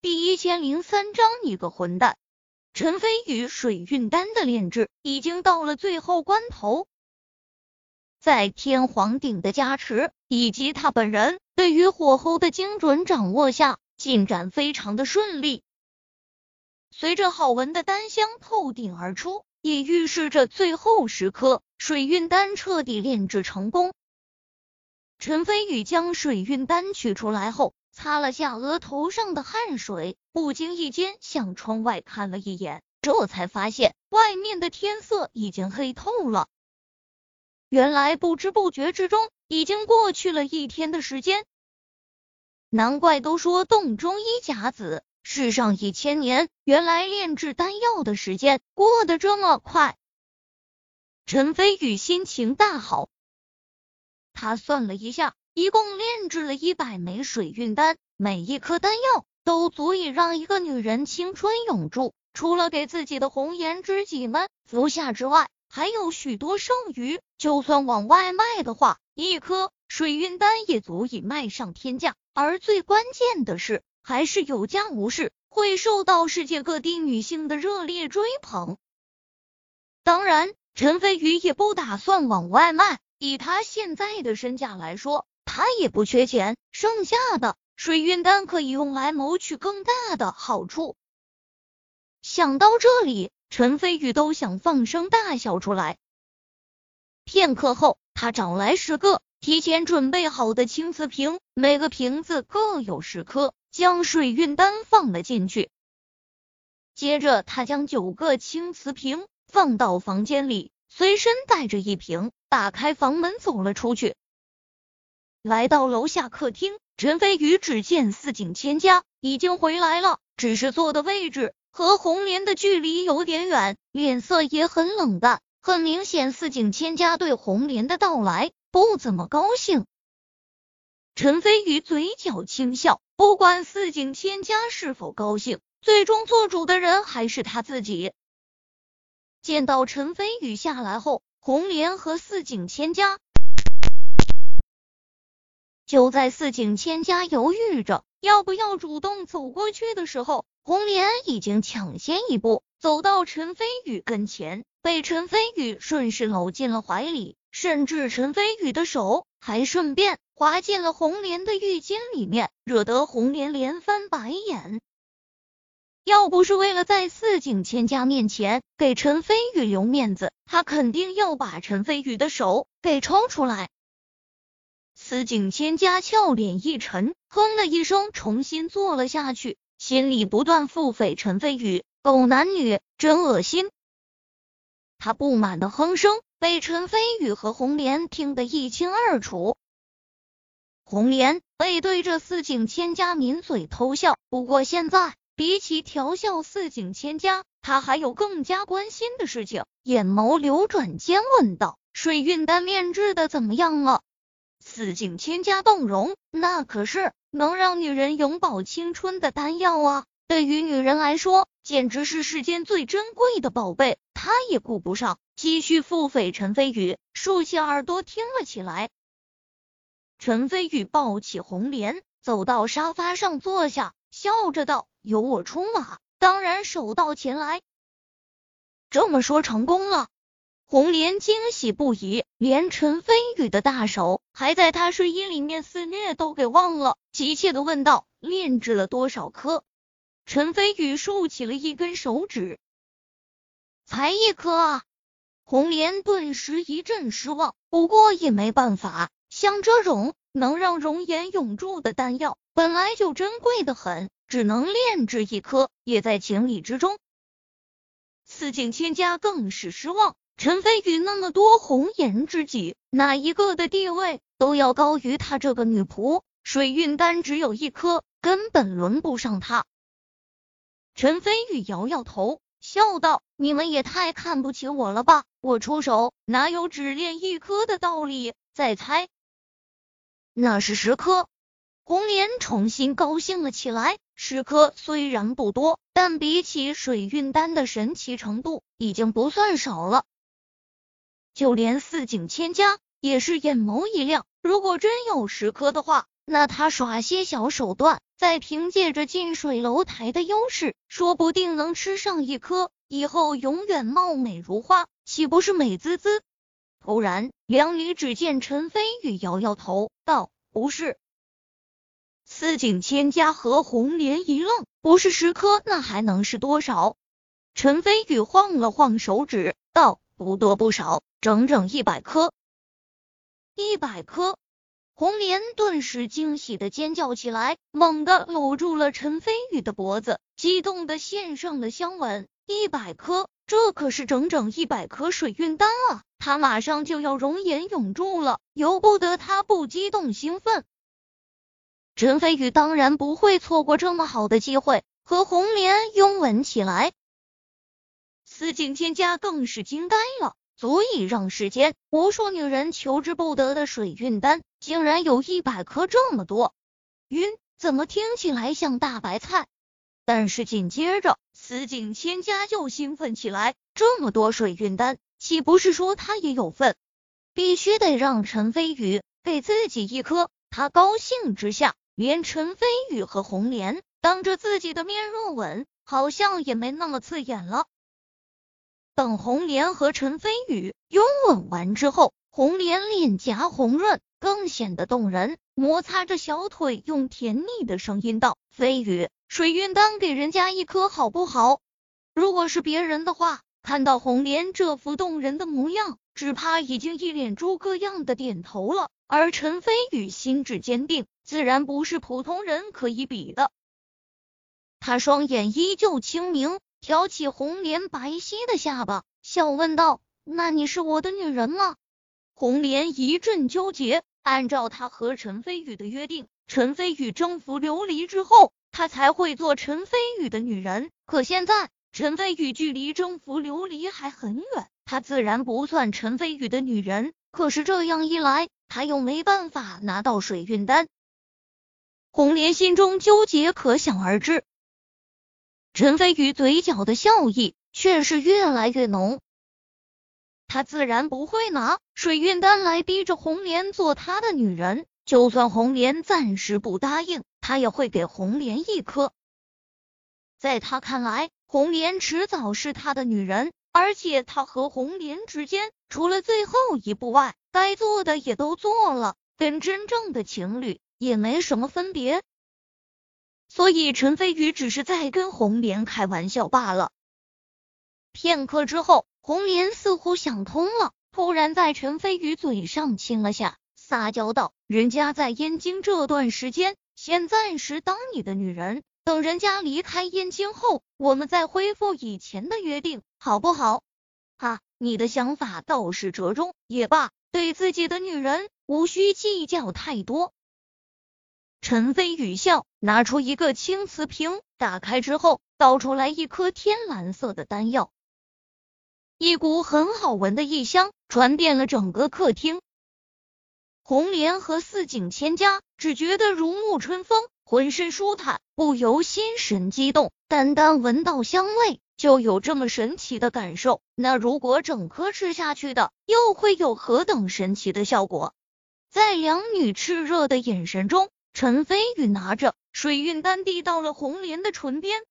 第一千零三章，你个混蛋！陈飞宇水运丹的炼制已经到了最后关头，在天皇鼎的加持以及他本人对于火候的精准掌握下，进展非常的顺利。随着好闻的丹香透顶而出，也预示着最后时刻水运丹彻底炼制成功。陈飞宇将水运丹取出来后。擦了下额头上的汗水，不经意间向窗外看了一眼，这才发现外面的天色已经黑透了。原来不知不觉之中，已经过去了一天的时间。难怪都说洞中一甲子，世上一千年。原来炼制丹药的时间过得这么快。陈飞宇心情大好，他算了一下。一共炼制了一百枚水运丹，每一颗丹药都足以让一个女人青春永驻。除了给自己的红颜知己们服下之外，还有许多剩余。就算往外卖的话，一颗水运丹也足以卖上天价。而最关键的是，还是有价无市，会受到世界各地女性的热烈追捧。当然，陈飞宇也不打算往外卖，以他现在的身价来说。他也不缺钱，剩下的水运丹可以用来谋取更大的好处。想到这里，陈飞宇都想放声大笑出来。片刻后，他找来十个提前准备好的青瓷瓶，每个瓶子各有十颗，将水运丹放了进去。接着，他将九个青瓷瓶放到房间里，随身带着一瓶，打开房门走了出去。来到楼下客厅，陈飞宇只见四井千家已经回来了，只是坐的位置和红莲的距离有点远，脸色也很冷淡。很明显，四井千家对红莲的到来不怎么高兴。陈飞宇嘴角轻笑，不管四井千家是否高兴，最终做主的人还是他自己。见到陈飞宇下来后，红莲和四井千家。就在四井千家犹豫着要不要主动走过去的时候，红莲已经抢先一步走到陈飞宇跟前，被陈飞宇顺势搂进了怀里，甚至陈飞宇的手还顺便滑进了红莲的浴巾里面，惹得红莲连翻白眼。要不是为了在四井千家面前给陈飞宇留面子，他肯定要把陈飞宇的手给抽出来。司景千家俏脸一沉，哼了一声，重新坐了下去，心里不断腹诽陈飞宇狗男女，真恶心。他不满的哼声被陈飞宇和红莲听得一清二楚。红莲背对着四景千家抿嘴偷笑，不过现在比起调笑四景千家，他还有更加关心的事情。眼眸流转间问道：“水运丹炼制的怎么样了？”四境千家动容，那可是能让女人永葆青春的丹药啊！对于女人来说，简直是世间最珍贵的宝贝。她也顾不上继续腹诽陈飞宇，竖起耳朵听了起来。陈飞宇抱起红莲，走到沙发上坐下，笑着道：“由我出马，当然手到擒来。”这么说成功了。红莲惊喜不已，连陈飞宇的大手还在他睡衣里面肆虐都给忘了，急切的问道：“炼制了多少颗？”陈飞宇竖起了一根手指：“才一颗啊！”红莲顿时一阵失望，不过也没办法，像这种能让容颜永驻的丹药本来就珍贵的很，只能炼制一颗，也在情理之中。四境千家更是失望。陈飞宇那么多红颜知己，哪一个的地位都要高于他这个女仆？水运丹只有一颗，根本轮不上他。陈飞宇摇摇头，笑道：“你们也太看不起我了吧？我出手哪有只炼一颗的道理？再猜，那是十颗。”红莲重新高兴了起来。十颗虽然不多，但比起水运丹的神奇程度，已经不算少了。就连四井千家也是眼眸一亮，如果真有十颗的话，那他耍些小手段再凭借着近水楼台的优势，说不定能吃上一颗，以后永远貌美如花，岂不是美滋滋？突然，两女只见陈飞宇摇摇头，道：“不是。”四景千家和红莲一愣，不是十颗，那还能是多少？陈飞宇晃了晃手指，道：“不多不少，整整一百颗。”一百颗！红莲顿时惊喜的尖叫起来，猛地搂住了陈飞宇的脖子，激动的献上了香吻。一百颗，这可是整整一百颗水运丹啊！他马上就要容颜永驻了，由不得他不激动兴奋。陈飞宇当然不会错过这么好的机会，和红莲拥吻起来。司景千家更是惊呆了，足以让世间无数女人求之不得的水运丹，竟然有一百颗这么多。晕，怎么听起来像大白菜？但是紧接着，司景千家就兴奋起来，这么多水运丹，岂不是说他也有份？必须得让陈飞宇给自己一颗。他高兴之下。连陈飞宇和红莲当着自己的面热吻，好像也没那么刺眼了。等红莲和陈飞宇拥吻完之后，红莲脸颊红润，更显得动人，摩擦着小腿，用甜腻的声音道：“飞宇，水运丹给人家一颗好不好？”如果是别人的话，看到红莲这副动人的模样，只怕已经一脸诸葛样的点头了。而陈飞宇心智坚定。自然不是普通人可以比的。他双眼依旧清明，挑起红莲白皙的下巴，笑问道：“那你是我的女人吗？”红莲一阵纠结。按照他和陈飞宇的约定，陈飞宇征服琉璃之后，他才会做陈飞宇的女人。可现在，陈飞宇距离征服琉璃还很远，他自然不算陈飞宇的女人。可是这样一来，他又没办法拿到水运丹。红莲心中纠结可想而知，陈飞宇嘴角的笑意却是越来越浓。他自然不会拿水运丹来逼着红莲做他的女人，就算红莲暂时不答应，他也会给红莲一颗。在他看来，红莲迟早是他的女人，而且他和红莲之间除了最后一步外，该做的也都做了，跟真正的情侣。也没什么分别，所以陈飞宇只是在跟红莲开玩笑罢了。片刻之后，红莲似乎想通了，突然在陈飞宇嘴上亲了下，撒娇道：“人家在燕京这段时间，先暂时当你的女人，等人家离开燕京后，我们再恢复以前的约定，好不好？”哈，你的想法倒是折中，也罢，对自己的女人无需计较太多。陈飞宇笑，拿出一个青瓷瓶，打开之后倒出来一颗天蓝色的丹药，一股很好闻的异香传遍了整个客厅。红莲和四景千家只觉得如沐春风，浑身舒坦，不由心神激动。单单闻到香味就有这么神奇的感受，那如果整颗吃下去的，又会有何等神奇的效果？在两女炽热的眼神中。陈飞宇拿着水运丹递到了红莲的唇边，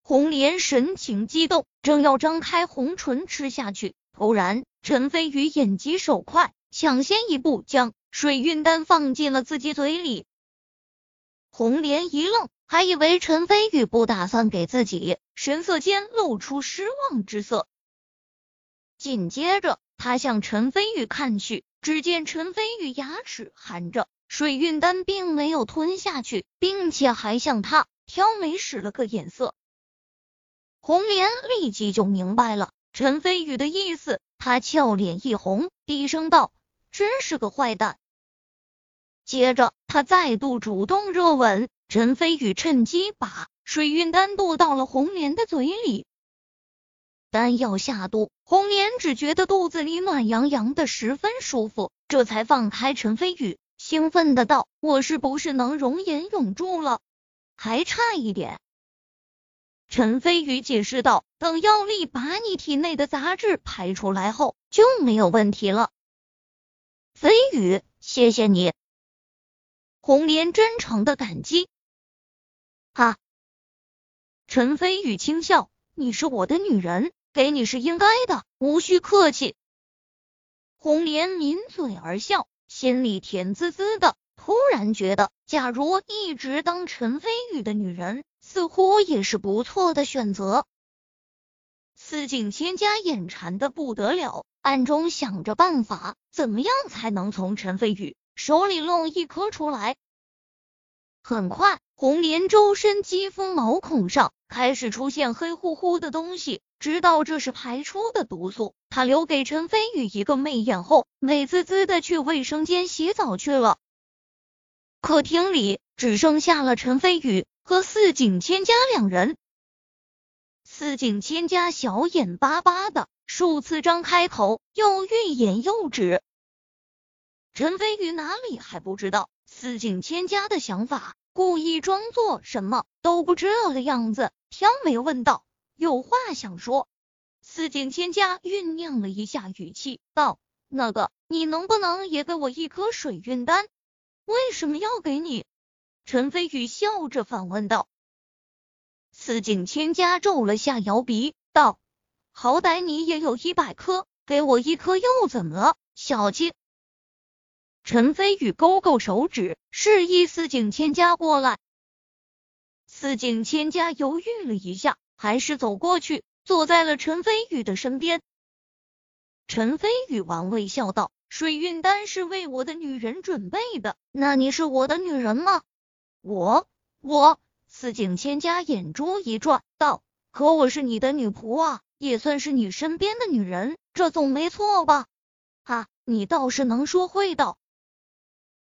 红莲神情激动，正要张开红唇吃下去，突然陈飞宇眼疾手快，抢先一步将水运丹放进了自己嘴里。红莲一愣，还以为陈飞宇不打算给自己，神色间露出失望之色。紧接着，他向陈飞宇看去，只见陈飞宇牙齿含着。水运丹并没有吞下去，并且还向他挑眉使了个眼色。红莲立即就明白了陈飞宇的意思，他俏脸一红，低声道：“真是个坏蛋。”接着，他再度主动热吻，陈飞宇趁机把水运丹渡到了红莲的嘴里。丹药下肚，红莲只觉得肚子里暖洋洋的，十分舒服，这才放开陈飞宇。兴奋的道：“我是不是能容颜永驻了？还差一点。”陈飞宇解释道：“等药力把你体内的杂质排出来后，就没有问题了。”飞宇，谢谢你。红莲真诚的感激，哈！陈飞宇轻笑：“你是我的女人，给你是应该的，无需客气。”红莲抿嘴而笑，心里甜滋滋的。突然觉得，假如一直当陈飞宇的女人，似乎也是不错的选择。司景千家眼馋的不得了，暗中想着办法，怎么样才能从陈飞宇手里弄一颗出来？很快，红莲周身肌肤毛孔上开始出现黑乎乎的东西，知道这是排出的毒素。他留给陈飞宇一个媚眼后，美滋滋的去卫生间洗澡去了。客厅里只剩下了陈飞宇和四井千家两人。四井千家小眼巴巴的，数次张开口，又欲言又止。陈飞宇哪里还不知道？四井千家的想法，故意装作什么都不知道的样子，挑眉问道：“有话想说？”四景千家酝酿了一下语气，道：“那个，你能不能也给我一颗水运丹？为什么要给你？”陈飞宇笑着反问道。四景千家皱了下摇鼻，道：“好歹你也有一百颗，给我一颗又怎么了？小气。”陈飞宇勾勾手指，示意四景千家过来。四景千家犹豫了一下，还是走过去，坐在了陈飞宇的身边。陈飞宇玩味笑道：“水运丹是为我的女人准备的，那你是我的女人吗？”我我四景千家眼珠一转，道：“可我是你的女仆啊，也算是你身边的女人，这总没错吧？”哈，你倒是能说会道。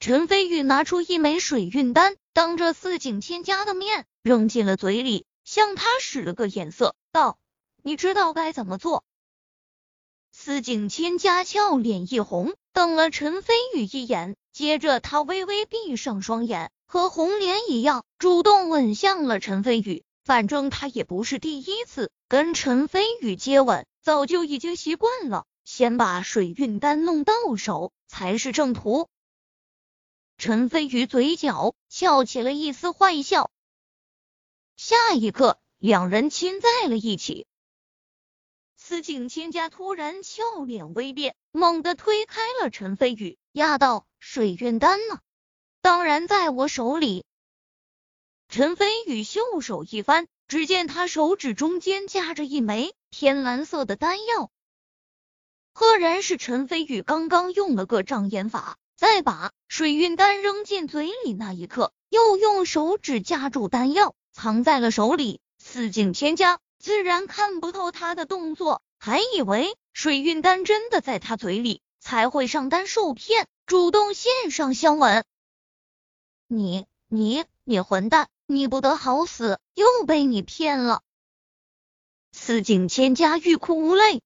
陈飞宇拿出一枚水运丹，当着四景千家的面扔进了嘴里，向他使了个眼色，道：“你知道该怎么做？”司景千家俏脸一红，瞪了陈飞宇一眼，接着他微微闭上双眼，和红莲一样，主动吻向了陈飞宇。反正他也不是第一次跟陈飞宇接吻，早就已经习惯了。先把水运丹弄到手才是正途。陈飞宇嘴角翘起了一丝坏笑，下一刻，两人亲在了一起。司景千家突然俏脸微变，猛地推开了陈飞宇，压道：“水运丹呢？当然在我手里。”陈飞宇袖手一翻，只见他手指中间夹着一枚天蓝色的丹药，赫然是陈飞宇刚刚用了个障眼法。再把水运丹扔进嘴里那一刻，又用手指夹住丹药，藏在了手里。四境千家自然看不透他的动作，还以为水运丹真的在他嘴里，才会上当受骗，主动献上香吻。你你你混蛋，你不得好死！又被你骗了。司静千家欲哭无泪，